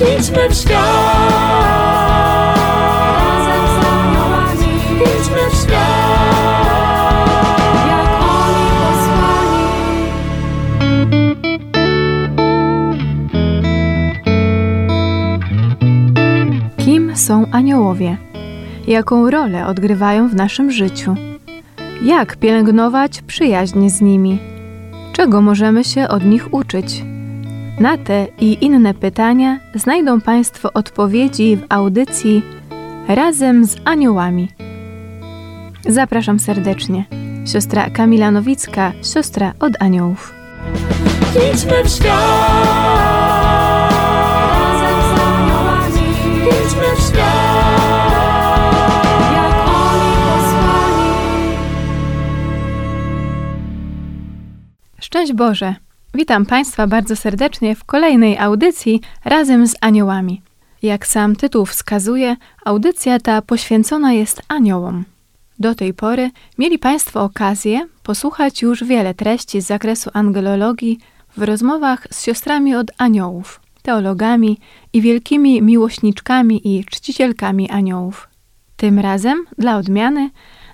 Idźmy w świat. Razem z aniołami, Idźmy w świat. jak oni posłani. Kim są aniołowie? Jaką rolę odgrywają w naszym życiu? Jak pielęgnować przyjaźń z nimi? Czego możemy się od nich uczyć? Na te i inne pytania znajdą Państwo odpowiedzi w audycji Razem z Aniołami. Zapraszam serdecznie. Siostra Kamila Nowicka, siostra od aniołów. Idźmy w świat. Razem z aniołami, Idźmy w świat. jak oni posłani. Szczęść Boże! Witam Państwa bardzo serdecznie w kolejnej audycji razem z aniołami. Jak sam tytuł wskazuje, audycja ta poświęcona jest aniołom. Do tej pory mieli Państwo okazję posłuchać już wiele treści z zakresu angelologii w rozmowach z siostrami od aniołów, teologami i wielkimi miłośniczkami i czcicielkami aniołów. Tym razem, dla odmiany,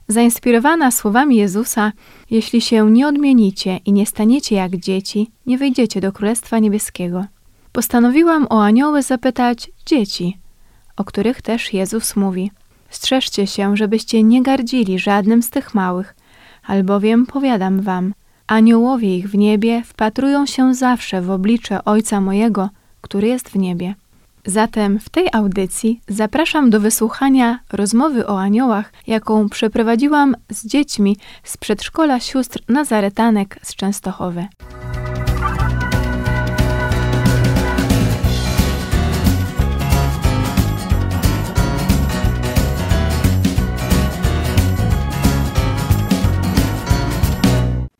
zainspirowana słowami Jezusa, jeśli się nie odmienicie i nie staniecie jak dzieci, nie wejdziecie do Królestwa Niebieskiego. Postanowiłam o anioły zapytać dzieci, o których też Jezus mówi. Strzeżcie się, żebyście nie gardzili żadnym z tych małych, albowiem powiadam wam, aniołowie ich w niebie wpatrują się zawsze w oblicze Ojca mojego, który jest w niebie. Zatem w tej audycji zapraszam do wysłuchania rozmowy o aniołach, jaką przeprowadziłam z dziećmi z przedszkola sióstr Nazaretanek z Częstochowy.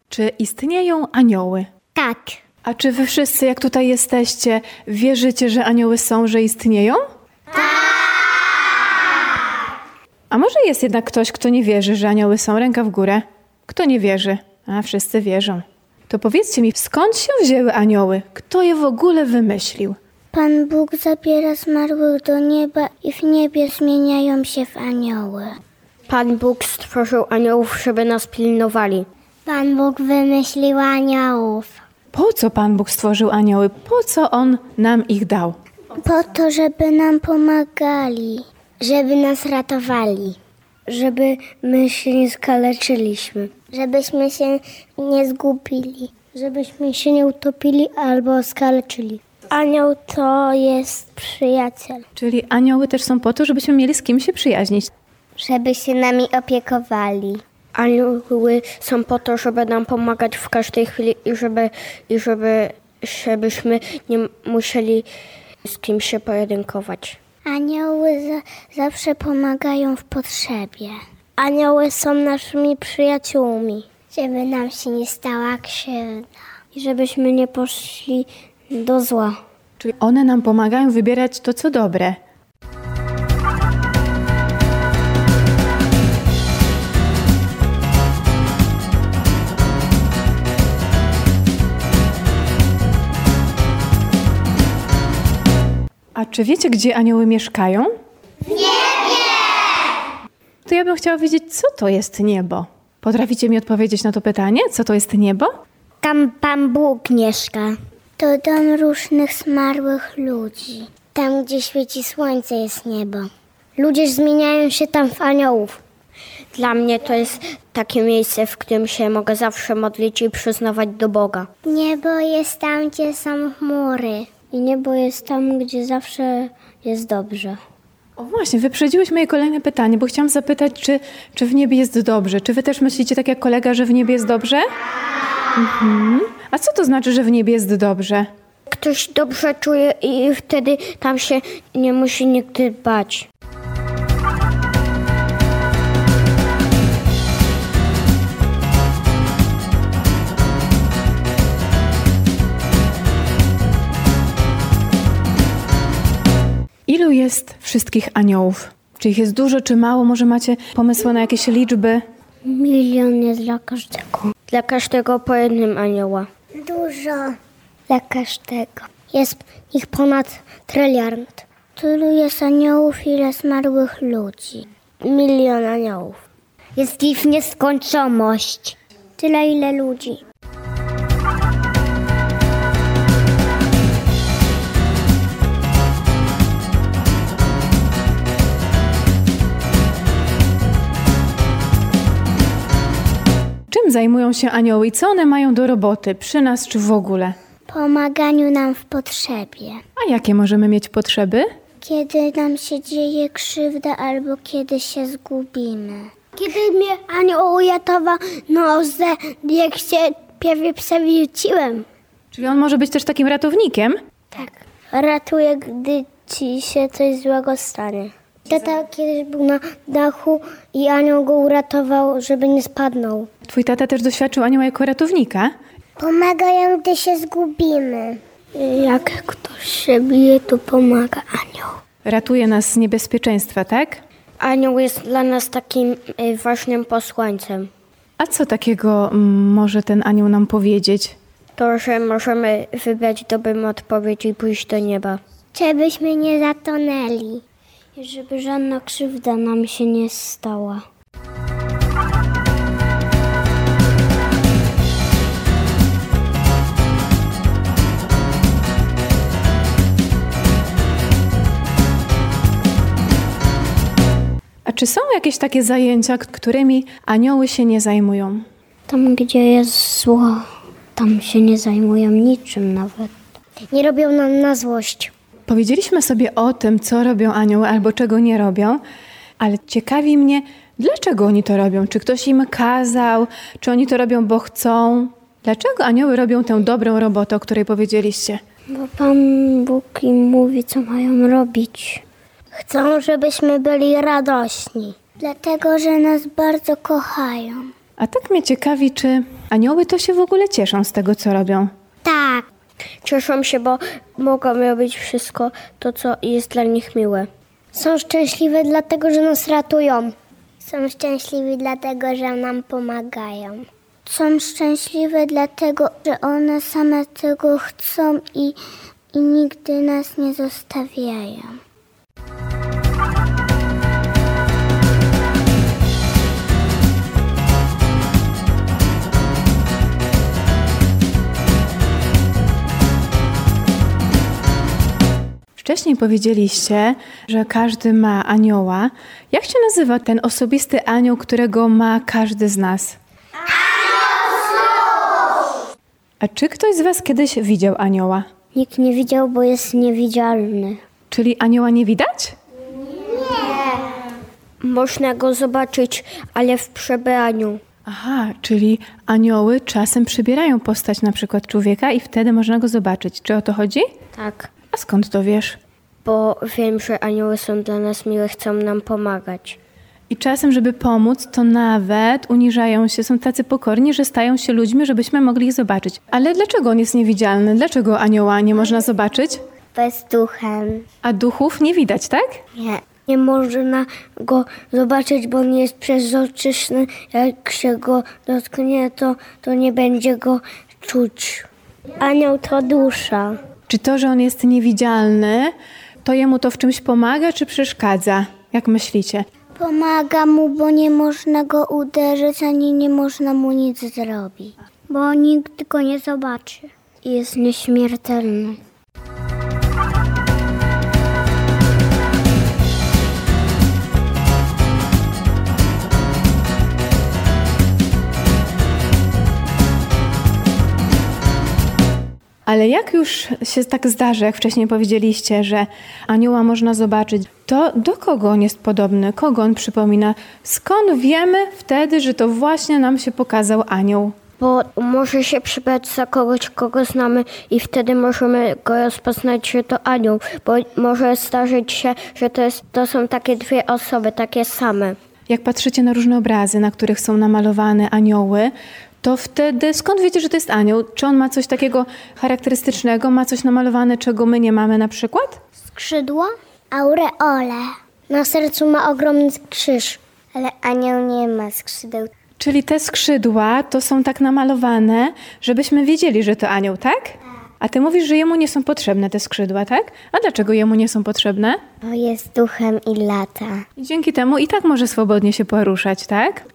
Czy istnieją anioły? Tak. A czy wy wszyscy, jak tutaj jesteście, wierzycie, że anioły są, że istnieją? Tak! A może jest jednak ktoś, kto nie wierzy, że anioły są? Ręka w górę. Kto nie wierzy? A wszyscy wierzą. To powiedzcie mi, skąd się wzięły anioły? Kto je w ogóle wymyślił? Pan Bóg zabiera zmarłych do nieba i w niebie zmieniają się w anioły. Pan Bóg stworzył aniołów, żeby nas pilnowali. Pan Bóg wymyślił aniołów. Po co Pan Bóg stworzył anioły? Po co On nam ich dał? Po to, żeby nam pomagali. Żeby nas ratowali. Żeby my się nie skaleczyliśmy. Żebyśmy się nie zgubili. Żebyśmy się nie utopili albo skaleczyli. Anioł to jest przyjaciel. Czyli anioły też są po to, żebyśmy mieli z kim się przyjaźnić. Żeby się nami opiekowali. Anioły są po to, żeby nam pomagać w każdej chwili i żeby, i żeby żebyśmy nie musieli z kim się pojedynkować. Anioły za, zawsze pomagają w potrzebie. Anioły są naszymi przyjaciółmi. Żeby nam się nie stała krzywda. I żebyśmy nie poszli do zła. Czyli one nam pomagają wybierać to, co dobre. Czy wiecie, gdzie anioły mieszkają? W niebie! To ja bym chciała wiedzieć, co to jest niebo. Potraficie mi odpowiedzieć na to pytanie? Co to jest niebo? Tam Pan Bóg mieszka. To dom różnych zmarłych ludzi. Tam, gdzie świeci słońce, jest niebo. Ludzie zmieniają się tam w aniołów. Dla mnie to jest takie miejsce, w którym się mogę zawsze modlić i przyznawać do Boga. Niebo jest tam, gdzie są chmury. I niebo jest tam, gdzie zawsze jest dobrze. O właśnie, wyprzedziłeś moje kolejne pytanie, bo chciałam zapytać, czy, czy w niebie jest dobrze? Czy wy też myślicie tak jak kolega, że w niebie jest dobrze? Mhm. A co to znaczy, że w niebie jest dobrze? Ktoś dobrze czuje i wtedy tam się nie musi nigdy bać. Jest wszystkich aniołów? Czy ich jest dużo, czy mało? Może macie pomysły na jakieś liczby? Milion jest dla każdego. Dla każdego po jednym anioła. Dużo. Dla każdego. Jest ich ponad tryliard. Tylu jest aniołów, ile zmarłych ludzi. Milion aniołów. Jest ich nieskończoność. Tyle, ile ludzi. Zajmują się anioły i co one mają do roboty, przy nas czy w ogóle? Pomaganiu nam w potrzebie. A jakie możemy mieć potrzeby? Kiedy nam się dzieje krzywda albo kiedy się zgubimy. Kiedy mnie anioł uratował nozę, jak się prawie przewróciłem. Czyli on może być też takim ratownikiem? Tak. Ratuje, gdy ci się coś złego stanie. Tata kiedyś był na dachu i anioł go uratował, żeby nie spadnął. Twój tata też doświadczył anioła jako ratownika? Pomagają, gdy się zgubimy. Jak ktoś się bije, to pomaga anioł. Ratuje nas z niebezpieczeństwa, tak? Anioł jest dla nas takim y, ważnym posłańcem. A co takiego mm, może ten anioł nam powiedzieć? To, że możemy wybrać dobrą odpowiedź i pójść do nieba. Żebyśmy nie zatonęli. I żeby żadna krzywda nam się nie stała. A czy są jakieś takie zajęcia, którymi anioły się nie zajmują? Tam, gdzie jest zło, tam się nie zajmują niczym nawet. Nie robią nam na złość. Powiedzieliśmy sobie o tym, co robią anioły albo czego nie robią, ale ciekawi mnie, dlaczego oni to robią? Czy ktoś im kazał? Czy oni to robią, bo chcą? Dlaczego anioły robią tę dobrą robotę, o której powiedzieliście? Bo Pan Bóg im mówi, co mają robić. Chcą, żebyśmy byli radośni. Dlatego, że nas bardzo kochają. A tak mnie ciekawi, czy anioły to się w ogóle cieszą z tego, co robią? Tak. Cieszą się, bo mogą robić wszystko to, co jest dla nich miłe. Są szczęśliwe dlatego, że nas ratują. Są szczęśliwi dlatego, że nam pomagają. Są szczęśliwe dlatego, że one same tego chcą i, i nigdy nas nie zostawiają. Wcześniej powiedzieliście, że każdy ma anioła. Jak się nazywa ten osobisty anioł, którego ma każdy z nas? A czy ktoś z Was kiedyś widział anioła? Nikt nie widział, bo jest niewidzialny. Czyli anioła nie widać? Można go zobaczyć, ale w przebraniu. Aha, czyli anioły czasem przybierają postać na przykład człowieka i wtedy można go zobaczyć. Czy o to chodzi? Tak. A skąd to wiesz? Bo wiem, że anioły są dla nas miłe, chcą nam pomagać. I czasem, żeby pomóc, to nawet uniżają się, są tacy pokorni, że stają się ludźmi, żebyśmy mogli ich zobaczyć. Ale dlaczego on jest niewidzialny? Dlaczego anioła nie można zobaczyć? Bez duchem. A duchów nie widać, tak? Nie. Nie można go zobaczyć, bo on jest przezroczysty. Jak się go dotknie, to, to nie będzie go czuć. Anioł to dusza. Czy to, że on jest niewidzialny, to jemu to w czymś pomaga, czy przeszkadza? Jak myślicie? Pomaga mu, bo nie można go uderzyć, ani nie można mu nic zrobić. Bo nikt go nie zobaczy. Jest nieśmiertelny. Ale jak już się tak zdarzy, jak wcześniej powiedzieliście, że anioła można zobaczyć, to do kogo on jest podobny? Kogo on przypomina? Skąd wiemy wtedy, że to właśnie nam się pokazał anioł? Bo może się przybrać za kogoś, kogo znamy i wtedy możemy go rozpoznać, że to anioł. Bo może zdarzyć się, że to, jest, to są takie dwie osoby, takie same. Jak patrzycie na różne obrazy, na których są namalowane anioły, to wtedy skąd wiecie, że to jest anioł? Czy on ma coś takiego charakterystycznego, ma coś namalowane, czego my nie mamy na przykład? Skrzydła? Aureole. Na sercu ma ogromny krzyż. Ale anioł nie ma skrzydeł. Czyli te skrzydła to są tak namalowane, żebyśmy wiedzieli, że to anioł, tak? A ty mówisz, że jemu nie są potrzebne te skrzydła, tak? A dlaczego jemu nie są potrzebne? Bo jest duchem i lata. I dzięki temu i tak może swobodnie się poruszać, tak?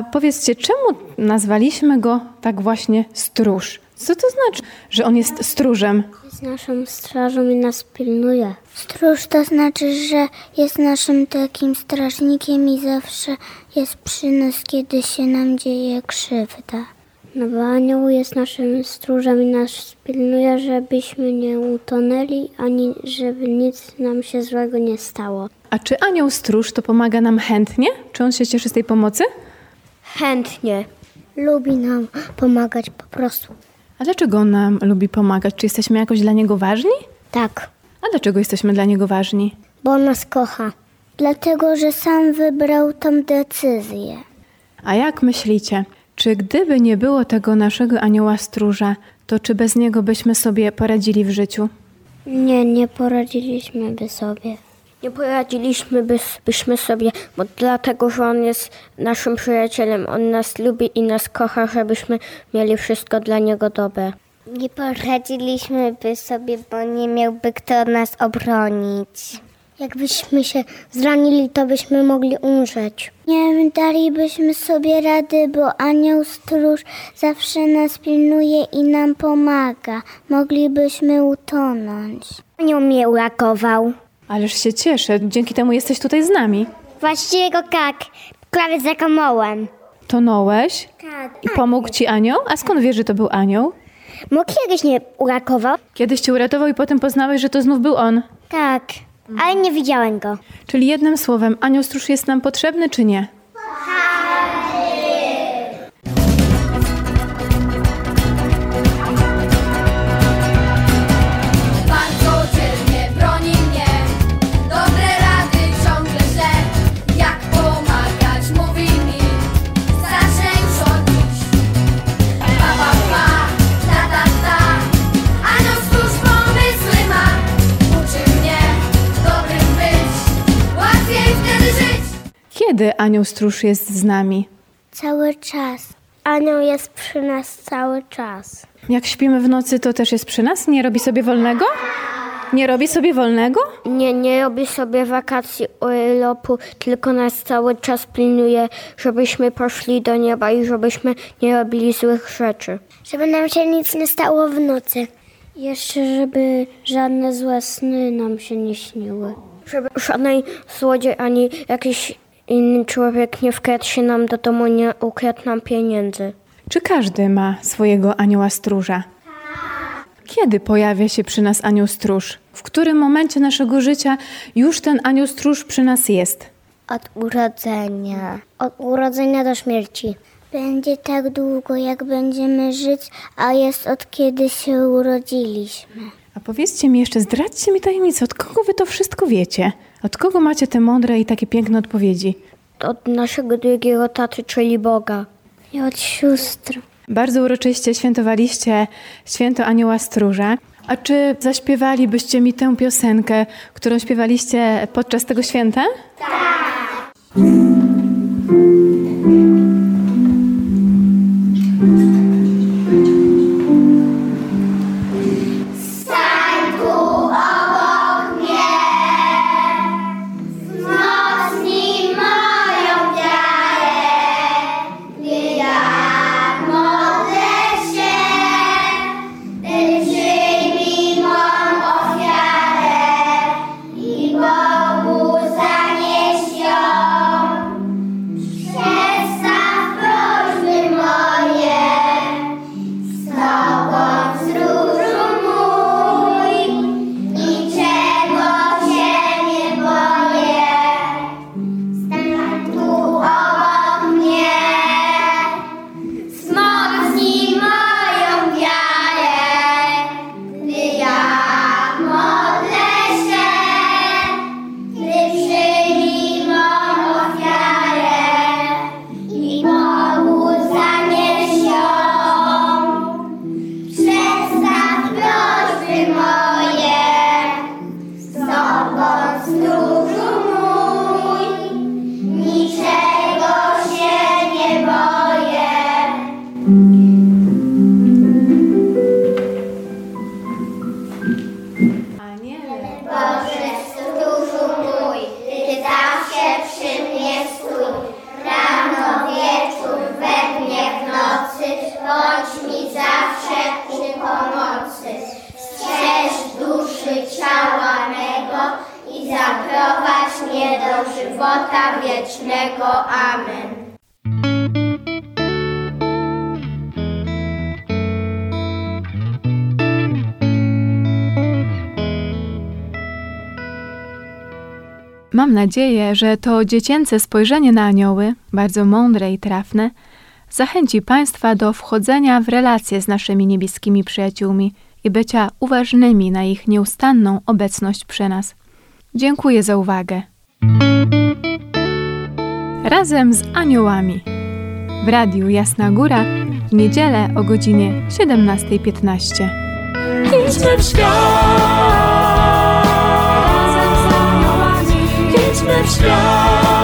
A powiedzcie, czemu nazwaliśmy go tak właśnie stróż? Co to znaczy, że on jest stróżem? Jest naszą strażą i nas pilnuje. Stróż to znaczy, że jest naszym takim strażnikiem i zawsze jest przy nas, kiedy się nam dzieje krzywda. No bo anioł jest naszym stróżem i nas pilnuje, żebyśmy nie utonęli, ani żeby nic nam się złego nie stało. A czy anioł stróż to pomaga nam chętnie? Czy on się cieszy z tej pomocy? Chętnie. Lubi nam pomagać po prostu. A dlaczego on nam lubi pomagać? Czy jesteśmy jakoś dla niego ważni? Tak, A dlaczego jesteśmy dla niego ważni? bo on nas kocha. Dlatego, że sam wybrał tą decyzję. A jak myślicie, czy gdyby nie było tego naszego anioła stróża, to czy bez niego byśmy sobie poradzili w życiu? Nie, nie poradziliśmy by sobie. Nie poradziliśmy byśmy sobie, bo dlatego, że on jest naszym przyjacielem. On nas lubi i nas kocha, żebyśmy mieli wszystko dla niego dobre. Nie poradziliśmy by sobie, bo nie miałby kto nas obronić. Jakbyśmy się zranili, to byśmy mogli umrzeć. Nie dalibyśmy sobie rady, bo anioł stróż zawsze nas pilnuje i nam pomaga. Moglibyśmy utonąć. Anioł mnie uratował. Ależ się cieszę, dzięki temu jesteś tutaj z nami. Właściwie go tak, prawie zakomołem. Tonąłeś Tak. i pomógł ci anioł? A skąd wiesz, że to był anioł? Mógł kiedyś mnie uratował? Kiedyś cię uratował i potem poznałeś, że to znów był on. Tak, ale nie widziałem go. Czyli jednym słowem, anioł stróż jest nam potrzebny czy nie? Kiedy anioł stróż jest z nami? Cały czas. Anioł jest przy nas cały czas. Jak śpimy w nocy, to też jest przy nas? Nie robi sobie wolnego? Nie robi sobie wolnego? Nie, nie robi sobie wakacji urlopu, tylko nas cały czas pilnuje, żebyśmy poszli do nieba i żebyśmy nie robili złych rzeczy. Żeby nam się nic nie stało w nocy. Jeszcze, żeby żadne złe sny nam się nie śniły. Żeby żaden złodziej ani jakiś inny człowiek nie wkradł się nam do domu, nie ukradł nam pieniędzy. Czy każdy ma swojego anioła stróża? Kiedy pojawia się przy nas anioł stróż? W którym momencie naszego życia już ten anioł stróż przy nas jest? Od urodzenia. Od urodzenia do śmierci. Będzie tak długo, jak będziemy żyć, a jest od kiedy się urodziliśmy. A powiedzcie mi jeszcze, zdradźcie mi tajemnicę, od kogo wy to wszystko wiecie? Od kogo macie te mądre i takie piękne odpowiedzi? Od naszego drugiego taty, czyli Boga. I od sióstr. Bardzo uroczyście świętowaliście święto Anioła Stróża. A czy zaśpiewalibyście mi tę piosenkę, którą śpiewaliście podczas tego święta? Tak. Żywota wiecznego. Amen. Mam nadzieję, że to dziecięce spojrzenie na anioły, bardzo mądre i trafne, zachęci Państwa do wchodzenia w relacje z naszymi niebieskimi przyjaciółmi i bycia uważnymi na ich nieustanną obecność przy nas. Dziękuję za uwagę razem z aniołami. W Radiu Jasna Góra w niedzielę o godzinie 17.15. Idźmy w świat! Razem z aniołami! Idźmy w świat!